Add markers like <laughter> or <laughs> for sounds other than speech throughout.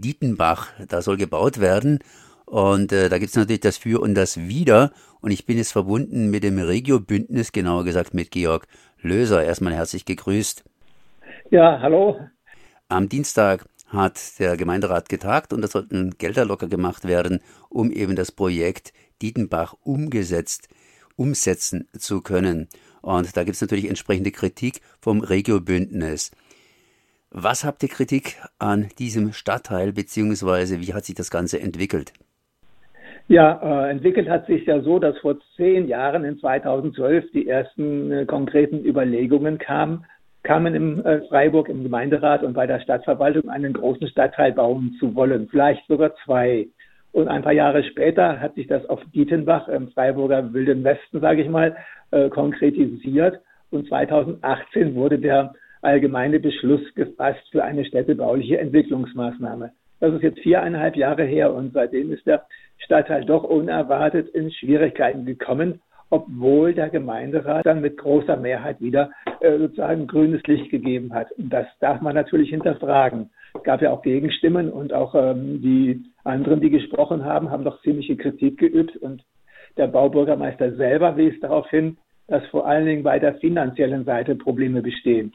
Dietenbach, da soll gebaut werden. Und äh, da gibt es natürlich das Für und das Wider. Und ich bin jetzt verbunden mit dem Regio-Bündnis, genauer gesagt mit Georg Löser. Erstmal herzlich gegrüßt. Ja, hallo. Am Dienstag hat der Gemeinderat getagt und da sollten Gelder locker gemacht werden, um eben das Projekt Dietenbach umgesetzt, umsetzen zu können. Und da gibt es natürlich entsprechende Kritik vom Regio-Bündnis. Was habt ihr Kritik an diesem Stadtteil, beziehungsweise wie hat sich das Ganze entwickelt? Ja, äh, entwickelt hat sich ja so, dass vor zehn Jahren, in 2012, die ersten äh, konkreten Überlegungen kamen, kamen im äh, Freiburg im Gemeinderat und bei der Stadtverwaltung einen großen Stadtteil bauen zu wollen, vielleicht sogar zwei. Und ein paar Jahre später hat sich das auf Dietenbach im Freiburger Wilden Westen, sage ich mal, konkretisiert. Und 2018 wurde der allgemeine Beschluss gefasst für eine städtebauliche Entwicklungsmaßnahme. Das ist jetzt viereinhalb Jahre her und seitdem ist der Stadtteil doch unerwartet in Schwierigkeiten gekommen, obwohl der Gemeinderat dann mit großer Mehrheit wieder äh, sozusagen grünes Licht gegeben hat. Und das darf man natürlich hinterfragen. Es gab ja auch Gegenstimmen und auch ähm, die anderen, die gesprochen haben, haben doch ziemliche Kritik geübt und der Baubürgermeister selber wies darauf hin, dass vor allen Dingen bei der finanziellen Seite Probleme bestehen.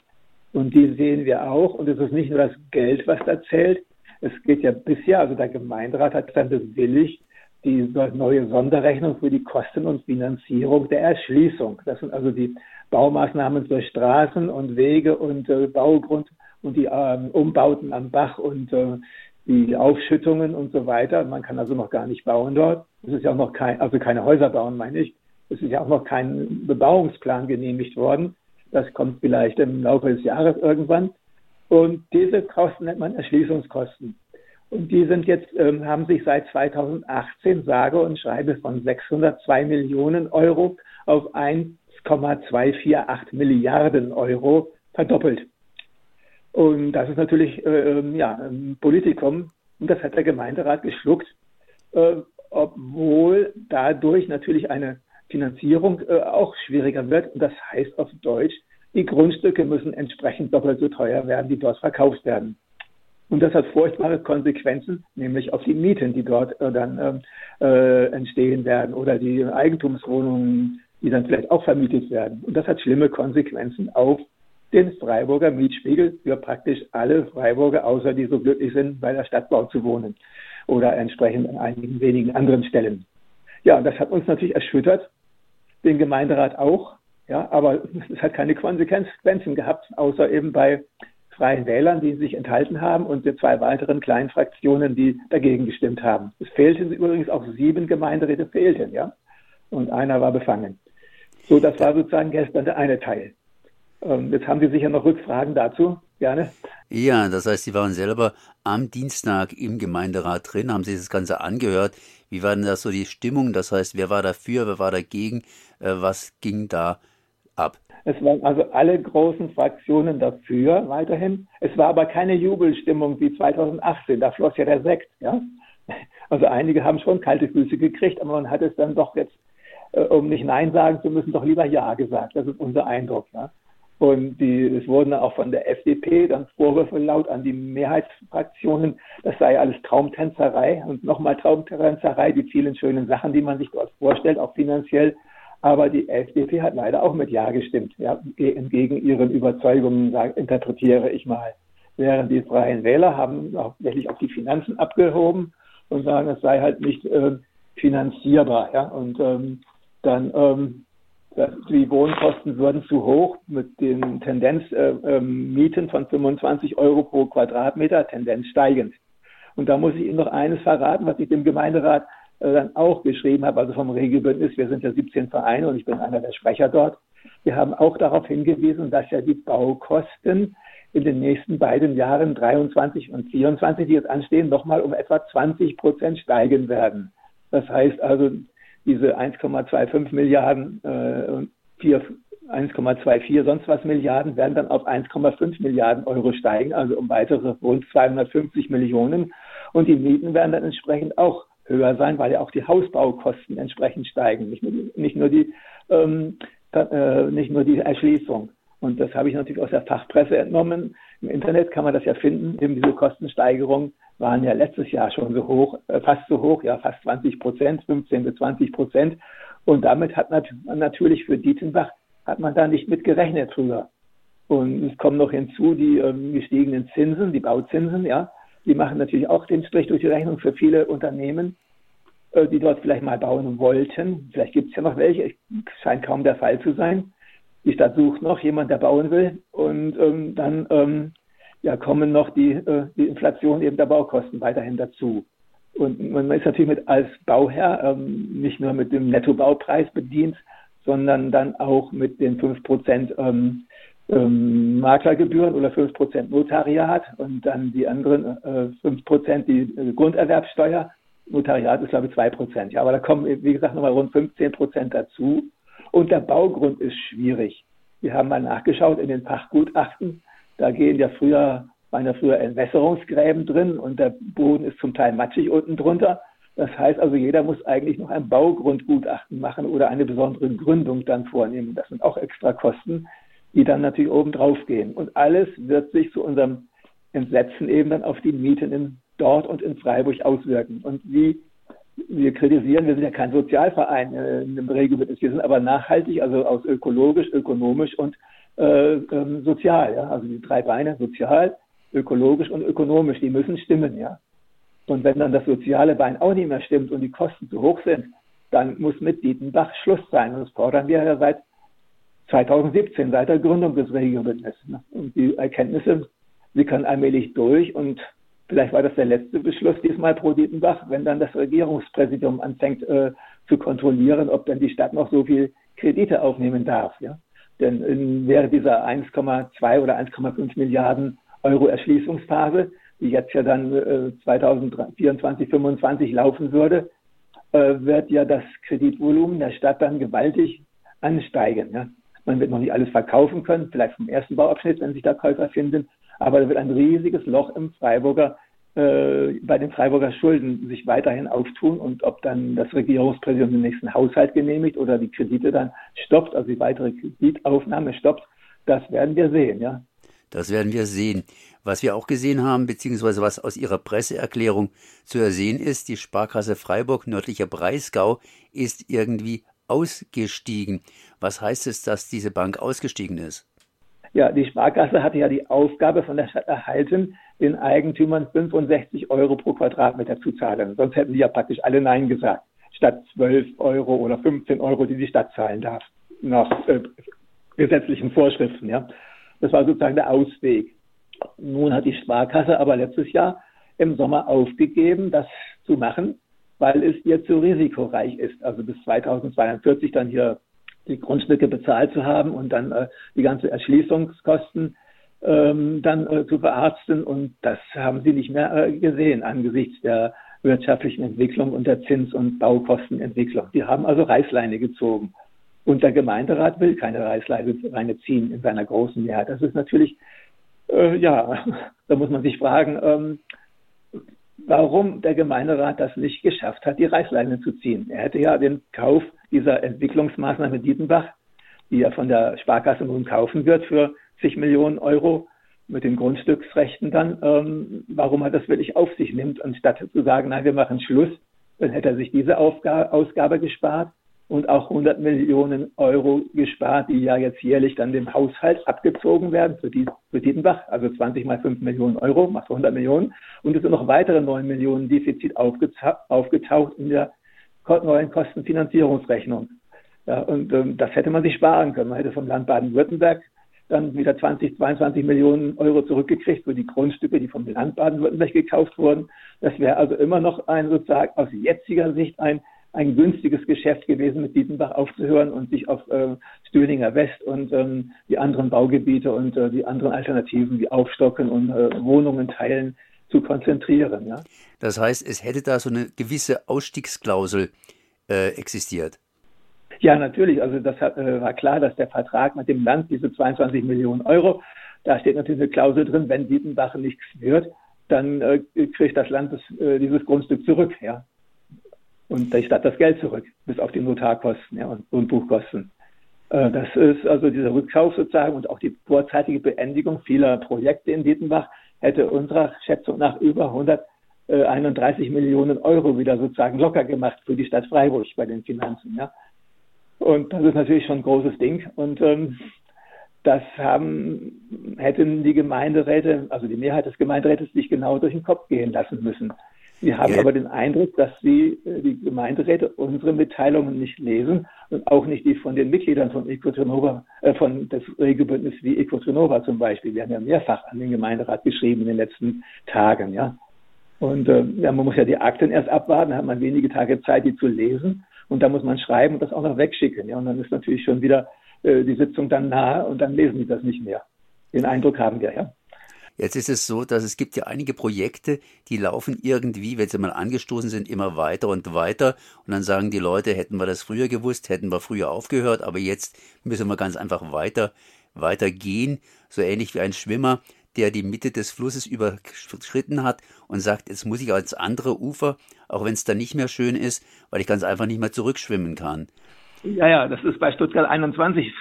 Und die sehen wir auch. Und es ist nicht nur das Geld, was da zählt. Es geht ja bisher, also der Gemeinderat hat dann bewilligt, die neue Sonderrechnung für die Kosten und Finanzierung der Erschließung. Das sind also die Baumaßnahmen für Straßen und Wege und äh, Baugrund und die ähm, Umbauten am Bach und äh, die Aufschüttungen und so weiter. Man kann also noch gar nicht bauen dort. Es ist ja auch noch kein, also keine Häuser bauen, meine ich. Es ist ja auch noch kein Bebauungsplan genehmigt worden. Das kommt vielleicht im Laufe des Jahres irgendwann. Und diese Kosten nennt man Erschließungskosten. Und die sind jetzt, ähm, haben sich seit 2018 sage und schreibe von 602 Millionen Euro auf 1,248 Milliarden Euro verdoppelt. Und das ist natürlich äh, ähm, ja, ein Politikum. Und das hat der Gemeinderat geschluckt, äh, obwohl dadurch natürlich eine Finanzierung äh, auch schwieriger wird. Und das heißt auf Deutsch, die Grundstücke müssen entsprechend doppelt so teuer werden, die dort verkauft werden. Und das hat furchtbare Konsequenzen, nämlich auf die Mieten, die dort äh, dann ähm, äh, entstehen werden oder die Eigentumswohnungen, die dann vielleicht auch vermietet werden. Und das hat schlimme Konsequenzen auf den Freiburger Mietspiegel für praktisch alle Freiburger, außer die so glücklich sind, bei der Stadtbau zu wohnen oder entsprechend an einigen wenigen anderen Stellen. Ja, das hat uns natürlich erschüttert, den Gemeinderat auch. Ja, aber es hat keine Konsequenzen gehabt, außer eben bei Freien Wählern, die sich enthalten haben und den zwei weiteren kleinen Fraktionen, die dagegen gestimmt haben. Es fehlten übrigens auch sieben Gemeinderäte fehlten, ja. Und einer war befangen. So, das war sozusagen gestern der eine Teil. Ähm, jetzt haben Sie sicher noch Rückfragen dazu. Gerne. Ja, das heißt, Sie waren selber am Dienstag im Gemeinderat drin, haben sich das Ganze angehört. Wie war denn das so die Stimmung? Das heißt, wer war dafür, wer war dagegen? Äh, was ging da ab? Es waren also alle großen Fraktionen dafür weiterhin. Es war aber keine Jubelstimmung wie 2018. Da floss ja der Sekt. Ja? Also einige haben schon kalte Füße gekriegt, aber man hat es dann doch jetzt, äh, um nicht Nein sagen zu müssen, doch lieber Ja gesagt. Das ist unser Eindruck. Ja? Und die, es wurden auch von der FDP dann Vorwürfe laut an die Mehrheitsfraktionen, das sei alles Traumtänzerei und nochmal Traumtänzerei, die vielen schönen Sachen, die man sich dort vorstellt, auch finanziell. Aber die FDP hat leider auch mit Ja gestimmt, ja, entgegen ihren Überzeugungen, sag, interpretiere ich mal. Während die Freien Wähler haben auch wirklich auf die Finanzen abgehoben und sagen, es sei halt nicht äh, finanzierbar. Ja? Und ähm, dann ähm, die Wohnkosten würden zu hoch mit den Tendenzmieten äh, äh, von 25 Euro pro Quadratmeter, Tendenz steigend. Und da muss ich Ihnen noch eines verraten, was ich dem Gemeinderat äh, dann auch geschrieben habe, also vom Regelbündnis. Wir sind ja 17 Vereine und ich bin einer der Sprecher dort. Wir haben auch darauf hingewiesen, dass ja die Baukosten in den nächsten beiden Jahren 23 und 24, die jetzt anstehen, nochmal um etwa 20 Prozent steigen werden. Das heißt also, diese 1,25 Milliarden, äh, 1,24 sonst was Milliarden werden dann auf 1,5 Milliarden Euro steigen, also um weitere rund 250 Millionen. Und die Mieten werden dann entsprechend auch höher sein, weil ja auch die Hausbaukosten entsprechend steigen, nicht nur die, nicht nur die, ähm, äh, nicht nur die Erschließung. Und das habe ich natürlich aus der Fachpresse entnommen. Im Internet kann man das ja finden, eben diese Kostensteigerung waren ja letztes Jahr schon so hoch, äh, fast so hoch, ja fast 20 Prozent, 15 bis 20 Prozent. Und damit hat man natürlich für Dietenbach hat man da nicht mit gerechnet früher. Und es kommen noch hinzu die ähm, gestiegenen Zinsen, die Bauzinsen, ja. Die machen natürlich auch den Strich durch die Rechnung für viele Unternehmen, äh, die dort vielleicht mal bauen wollten. Vielleicht gibt es ja noch welche, scheint kaum der Fall zu sein. Die Stadt sucht noch jemand, der bauen will. Und ähm, dann ähm, ja, kommen noch die, äh, die Inflation eben der Baukosten weiterhin dazu. Und man ist natürlich mit als Bauherr ähm, nicht nur mit dem Nettobaupreis bedient, sondern dann auch mit den 5% ähm, ähm, Maklergebühren oder 5% Notariat und dann die anderen äh, 5% die äh, Grunderwerbsteuer. Notariat ist, glaube ich, 2%. Ja, aber da kommen, wie gesagt, nochmal rund 15% dazu. Und der Baugrund ist schwierig. Wir haben mal nachgeschaut in den Fachgutachten. Da gehen ja früher, waren ja früher Entwässerungsgräben drin und der Boden ist zum Teil matschig unten drunter. Das heißt also, jeder muss eigentlich noch ein Baugrundgutachten machen oder eine besondere Gründung dann vornehmen. Das sind auch extra Kosten, die dann natürlich oben drauf gehen. Und alles wird sich zu unserem Entsetzen eben dann auf die Mieten in dort und in Freiburg auswirken. Und wie wir kritisieren, wir sind ja kein Sozialverein äh, im Regelbündnis, wir sind aber nachhaltig, also aus ökologisch, ökonomisch und äh, ähm, sozial. Ja? Also die drei Beine, sozial, ökologisch und ökonomisch, die müssen stimmen. ja. Und wenn dann das soziale Bein auch nicht mehr stimmt und die Kosten zu hoch sind, dann muss mit Dietenbach Schluss sein. Und das fordern wir ja seit 2017, seit der Gründung des Regiobündnisses. Ne? Und die Erkenntnisse sickern allmählich durch und vielleicht war das der letzte Beschluss diesmal pro Dietenbach, wenn dann das Regierungspräsidium anfängt äh, zu kontrollieren, ob dann die Stadt noch so viel Kredite aufnehmen darf. Ja? Denn in, während dieser 1,2 oder 1,5 Milliarden Euro Erschließungsphase die jetzt ja dann äh, 2024, 2025 laufen würde, äh, wird ja das Kreditvolumen der Stadt dann gewaltig ansteigen. Ja. Man wird noch nicht alles verkaufen können, vielleicht vom ersten Bauabschnitt, wenn sich da Käufer finden, aber da wird ein riesiges Loch im Freiburger äh, bei den Freiburger Schulden sich weiterhin auftun und ob dann das Regierungspräsidium den nächsten Haushalt genehmigt oder die Kredite dann stoppt, also die weitere Kreditaufnahme stoppt, das werden wir sehen, ja. Das werden wir sehen. Was wir auch gesehen haben, beziehungsweise was aus Ihrer Presseerklärung zu ersehen ist, die Sparkasse Freiburg nördlicher Breisgau ist irgendwie ausgestiegen. Was heißt es, dass diese Bank ausgestiegen ist? Ja, die Sparkasse hatte ja die Aufgabe von der Stadt erhalten, den Eigentümern 65 Euro pro Quadratmeter zu zahlen. Sonst hätten die ja praktisch alle Nein gesagt. Statt 12 Euro oder 15 Euro, die die Stadt zahlen darf. Nach äh, gesetzlichen Vorschriften, ja. Das war sozusagen der Ausweg. Nun hat die Sparkasse aber letztes Jahr im Sommer aufgegeben, das zu machen, weil es ihr zu risikoreich ist. Also bis 2042 dann hier die Grundstücke bezahlt zu haben und dann äh, die ganze Erschließungskosten ähm, dann äh, zu verarzten. Und das haben sie nicht mehr äh, gesehen angesichts der wirtschaftlichen Entwicklung und der Zins- und Baukostenentwicklung. Die haben also Reißleine gezogen. Und der Gemeinderat will keine Reißleine ziehen in seiner großen Mehrheit. Das ist natürlich, äh, ja, <laughs> da muss man sich fragen, ähm, warum der Gemeinderat das nicht geschafft hat, die Reißleine zu ziehen. Er hätte ja den Kauf dieser Entwicklungsmaßnahme Dietenbach, die er von der Sparkasse nun kaufen wird für zig Millionen Euro mit den Grundstücksrechten dann, ähm, warum er das wirklich auf sich nimmt, anstatt zu sagen, nein, wir machen Schluss, dann hätte er sich diese Aufgabe, Ausgabe gespart und auch 100 Millionen Euro gespart, die ja jetzt jährlich dann dem Haushalt abgezogen werden für, die, für Dietenbach, also 20 mal 5 Millionen Euro, macht 100 Millionen. Und es sind noch weitere 9 Millionen Defizit aufgetaucht in der neuen Kostenfinanzierungsrechnung. Ja, und ähm, das hätte man sich sparen können. Man hätte vom Land Baden-Württemberg dann wieder 20, 22 Millionen Euro zurückgekriegt für die Grundstücke, die vom Land Baden-Württemberg gekauft wurden. Das wäre also immer noch ein sozusagen aus jetziger Sicht ein ein günstiges Geschäft gewesen, mit Dietenbach aufzuhören und sich auf äh, Stöninger West und ähm, die anderen Baugebiete und äh, die anderen Alternativen wie Aufstocken und äh, Wohnungen teilen zu konzentrieren. Ja? Das heißt, es hätte da so eine gewisse Ausstiegsklausel äh, existiert. Ja, natürlich. Also das hat, äh, war klar, dass der Vertrag mit dem Land, diese 22 Millionen Euro, da steht natürlich eine Klausel drin, wenn Dietenbach nichts wird, dann äh, kriegt das Land das, äh, dieses Grundstück zurück. Ja und die Stadt das Geld zurück, bis auf die Notarkosten ja, und, und Buchkosten. Äh, das ist also dieser Rückkauf sozusagen und auch die vorzeitige Beendigung vieler Projekte in Dietenbach hätte unserer Schätzung nach über 100 31 Millionen Euro wieder sozusagen locker gemacht für die Stadt Freiburg bei den Finanzen. Ja. Und das ist natürlich schon ein großes Ding. Und ähm, das haben, hätten die Gemeinderäte, also die Mehrheit des Gemeinderätes, sich genau durch den Kopf gehen lassen müssen. Wir haben ja. aber den Eindruck, dass sie, äh, die Gemeinderäte unsere Mitteilungen nicht lesen und auch nicht die von den Mitgliedern von Equotronova, äh, von des Regelbündnisses wie Equotronova zum Beispiel. Wir haben ja mehrfach an den Gemeinderat geschrieben in den letzten Tagen, ja. Und äh, ja, man muss ja die Akten erst abwarten, da hat man wenige Tage Zeit, die zu lesen. Und da muss man schreiben und das auch noch wegschicken. Ja, und dann ist natürlich schon wieder äh, die Sitzung dann nahe und dann lesen die das nicht mehr. Den Eindruck haben wir, ja. Jetzt ist es so, dass es gibt ja einige Projekte, die laufen irgendwie, wenn sie mal angestoßen sind, immer weiter und weiter. Und dann sagen die Leute, hätten wir das früher gewusst, hätten wir früher aufgehört, aber jetzt müssen wir ganz einfach weiter, weiter gehen. So ähnlich wie ein Schwimmer, der die Mitte des Flusses überschritten hat und sagt, jetzt muss ich ans andere Ufer, auch wenn es da nicht mehr schön ist, weil ich ganz einfach nicht mehr zurückschwimmen kann. Ja, ja, das ist bei Stuttgart 21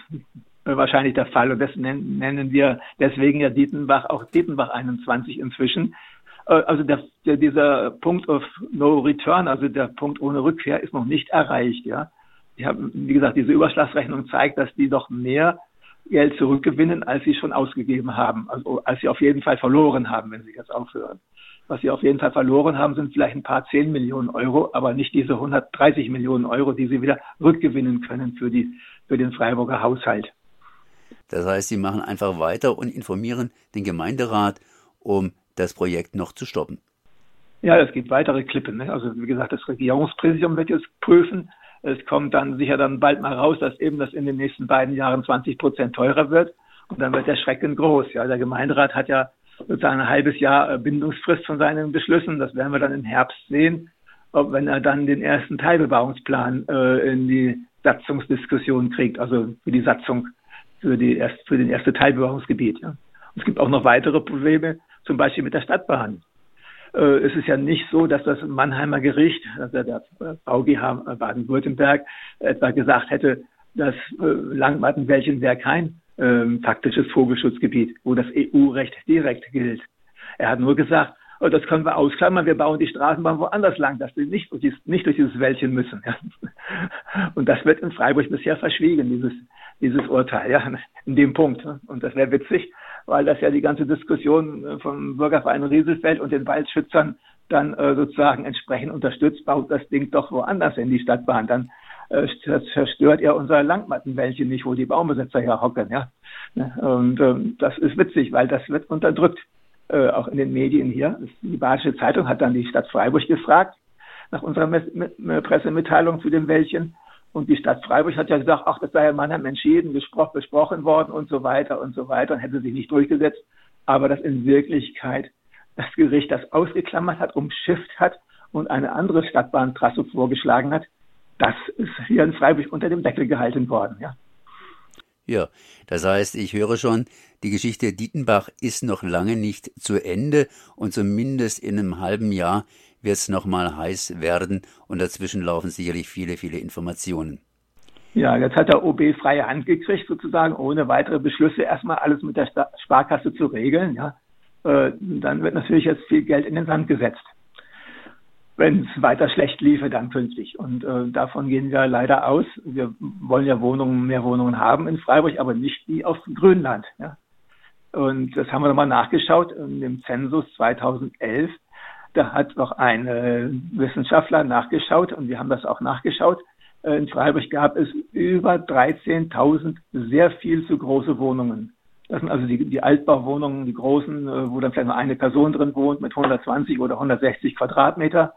wahrscheinlich der Fall. Und das nennen wir deswegen ja Dietenbach auch Dietenbach 21 inzwischen. Äh, also der, der, dieser Punkt of No Return, also der Punkt ohne Rückkehr, ist noch nicht erreicht. Ja, die haben, wie gesagt, diese Überschlagsrechnung zeigt, dass die doch mehr Geld zurückgewinnen, als sie schon ausgegeben haben, also als sie auf jeden Fall verloren haben, wenn sie jetzt aufhören. Was sie auf jeden Fall verloren haben, sind vielleicht ein paar 10 Millionen Euro, aber nicht diese 130 Millionen Euro, die sie wieder rückgewinnen können für, die, für den Freiburger Haushalt. Das heißt, sie machen einfach weiter und informieren den Gemeinderat, um das Projekt noch zu stoppen. Ja, es gibt weitere Klippen. Ne? Also wie gesagt, das Regierungspräsidium wird jetzt prüfen. Es kommt dann sicher dann bald mal raus, dass eben das in den nächsten beiden Jahren 20 Prozent teurer wird. Und dann wird der Schrecken groß. Ja, der Gemeinderat hat ja sozusagen ein halbes Jahr äh, Bindungsfrist von seinen Beschlüssen. Das werden wir dann im Herbst sehen, ob wenn er dann den ersten Teilbebauungsplan äh, in die Satzungsdiskussion kriegt, also für die Satzung für, die erst, für den erste Teilbebauungsgebiet. Ja. Es gibt auch noch weitere Probleme, zum Beispiel mit der Stadtbahn. Äh, es ist ja nicht so, dass das Mannheimer Gericht, also der VGH Baden-Württemberg, etwa gesagt hätte, dass äh, Langmattenwäldchen wäre kein faktisches Vogelschutzgebiet, wo das EU-Recht direkt gilt. Er hat nur gesagt, oh, das können wir ausklammern, wir bauen die Straßenbahn woanders lang, dass sie nicht, nicht durch dieses Wäldchen müssen. <laughs> Und das wird in Freiburg bisher verschwiegen, dieses dieses Urteil, ja, in dem Punkt. Und das wäre witzig, weil das ja die ganze Diskussion äh, vom Bürgerverein Rieselfeld und den Waldschützern dann äh, sozusagen entsprechend unterstützt, baut das Ding doch woanders in die Stadtbahn. Dann äh, zerstört er unser Langmattenwäldchen nicht, wo die Baumbesitzer hier hocken, ja. Und ähm, das ist witzig, weil das wird unterdrückt, äh, auch in den Medien hier. Die Badische Zeitung hat dann die Stadt Freiburg gefragt, nach unserer Pressemitteilung zu dem Wäldchen. Und die Stadt Freiburg hat ja gesagt, ach, das sei ja Mannheim entschieden, besprochen worden und so weiter und so weiter und hätte sich nicht durchgesetzt. Aber dass in Wirklichkeit das Gericht das ausgeklammert hat, umschifft hat und eine andere Stadtbahntrasse vorgeschlagen hat, das ist hier in Freiburg unter dem Deckel gehalten worden, ja. Ja, das heißt, ich höre schon, die Geschichte Dietenbach ist noch lange nicht zu Ende und zumindest in einem halben Jahr wird es nochmal heiß werden und dazwischen laufen sicherlich viele, viele Informationen. Ja, jetzt hat der OB freie Hand gekriegt, sozusagen, ohne weitere Beschlüsse erstmal alles mit der Sparkasse zu regeln. Ja. Äh, dann wird natürlich jetzt viel Geld in den Sand gesetzt, wenn es weiter schlecht liefe dann künftig. Und äh, davon gehen wir leider aus. Wir wollen ja Wohnungen, mehr Wohnungen haben in Freiburg, aber nicht die auf Grönland. Ja. Und das haben wir nochmal nachgeschaut in dem Zensus 2011 da hat noch ein äh, Wissenschaftler nachgeschaut und wir haben das auch nachgeschaut. Äh, in Freiburg gab es über 13.000 sehr viel zu große Wohnungen. Das sind also die, die Altbauwohnungen, die großen, äh, wo dann vielleicht nur eine Person drin wohnt mit 120 oder 160 Quadratmeter.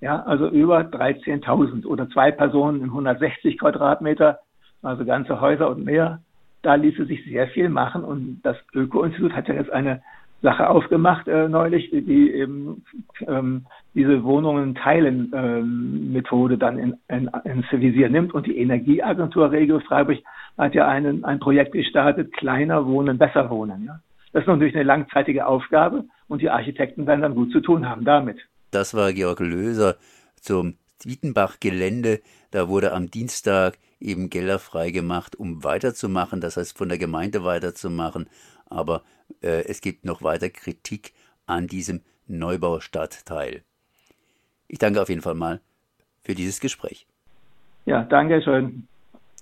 Ja, also über 13.000 oder zwei Personen in 160 Quadratmeter, also ganze Häuser und mehr. Da ließe sich sehr viel machen und das Öko-Institut hat ja jetzt eine Sache aufgemacht äh, neulich, die eben ähm, diese Wohnungen teilen ähm, Methode dann in, in, ins Visier nimmt. Und die Energieagentur Regio Freiburg hat ja einen, ein Projekt gestartet, kleiner wohnen, besser wohnen. Ja? Das ist natürlich eine langzeitige Aufgabe und die Architekten werden dann gut zu tun haben damit. Das war Georg Löser zum Wietenbach-Gelände. Da wurde am Dienstag eben Gelder freigemacht, um weiterzumachen, das heißt von der Gemeinde weiterzumachen. Aber äh, es gibt noch weiter Kritik an diesem Neubaustadtteil. Ich danke auf jeden Fall mal für dieses Gespräch. Ja, danke schön.